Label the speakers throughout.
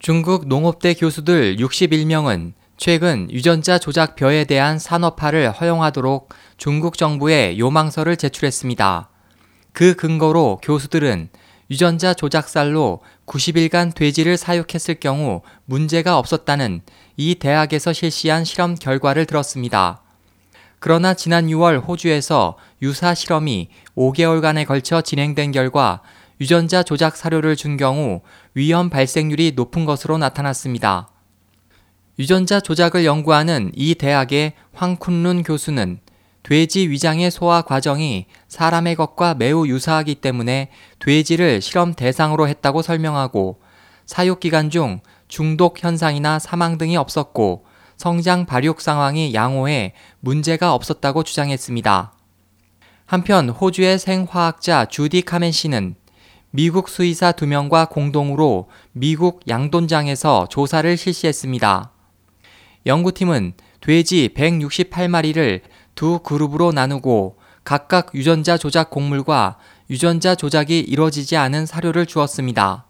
Speaker 1: 중국 농업대 교수들 61명은 최근 유전자 조작벼에 대한 산업화를 허용하도록 중국 정부에 요망서를 제출했습니다. 그 근거로 교수들은 유전자 조작살로 90일간 돼지를 사육했을 경우 문제가 없었다는 이 대학에서 실시한 실험 결과를 들었습니다. 그러나 지난 6월 호주에서 유사 실험이 5개월간에 걸쳐 진행된 결과 유전자 조작 사료를 준 경우 위험 발생률이 높은 것으로 나타났습니다. 유전자 조작을 연구하는 이 대학의 황쿤룬 교수는 돼지 위장의 소화 과정이 사람의 것과 매우 유사하기 때문에 돼지를 실험 대상으로 했다고 설명하고 사육 기간 중 중독 현상이나 사망 등이 없었고 성장 발육 상황이 양호해 문제가 없었다고 주장했습니다. 한편 호주의 생화학자 주디 카멘 씨는 미국 수의사 2명과 공동으로 미국 양돈장에서 조사를 실시했습니다. 연구팀은 돼지 168마리를 두 그룹으로 나누고 각각 유전자 조작 곡물과 유전자 조작이 이뤄지지 않은 사료를 주었습니다.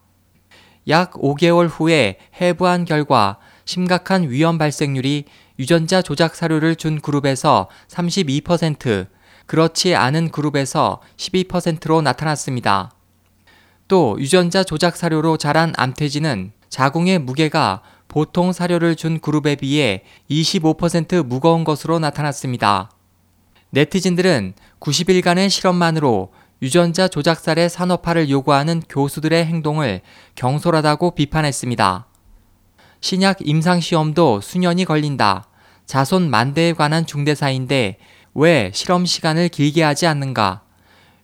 Speaker 1: 약 5개월 후에 해부한 결과 심각한 위험 발생률이 유전자 조작 사료를 준 그룹에서 32%, 그렇지 않은 그룹에서 12%로 나타났습니다. 또 유전자 조작 사료로 자란 암돼지는 자궁의 무게가 보통 사료를 준 그룹에 비해 25% 무거운 것으로 나타났습니다. 네티즌들은 90일간의 실험만으로 유전자 조작살의 산업화를 요구하는 교수들의 행동을 경솔하다고 비판했습니다. 신약 임상시험도 수년이 걸린다. 자손 만대에 관한 중대사인데 왜 실험 시간을 길게 하지 않는가?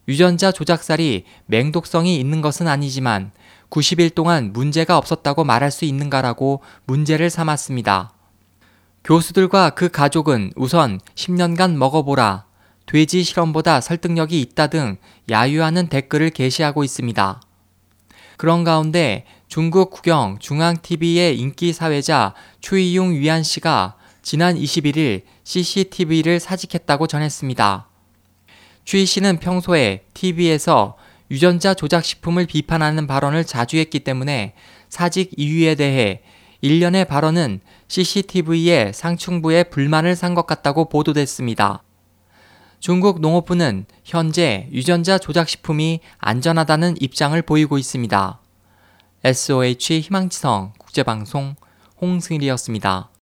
Speaker 1: 유전자 조작살이 맹독성이 있는 것은 아니지만 90일 동안 문제가 없었다고 말할 수 있는가라고 문제를 삼았습니다. 교수들과 그 가족은 우선 10년간 먹어보라, 돼지 실험보다 설득력이 있다 등 야유하는 댓글을 게시하고 있습니다. 그런 가운데 중국 국영 중앙TV의 인기 사회자 추이용 위안 씨가 지난 21일 CCTV를 사직했다고 전했습니다. 추이 씨는 평소에 TV에서 유전자 조작 식품을 비판하는 발언을 자주 했기 때문에 사직 이유에 대해 일련의 발언은 CCTV의 상층부에 불만을 산 것 같다고 보도됐습니다. 중국 농업부는 현재 유전자 조작 식품이 안전하다는 입장을 보이고 있습니다. SOH 희망지성 국제방송 홍승일이었습니다.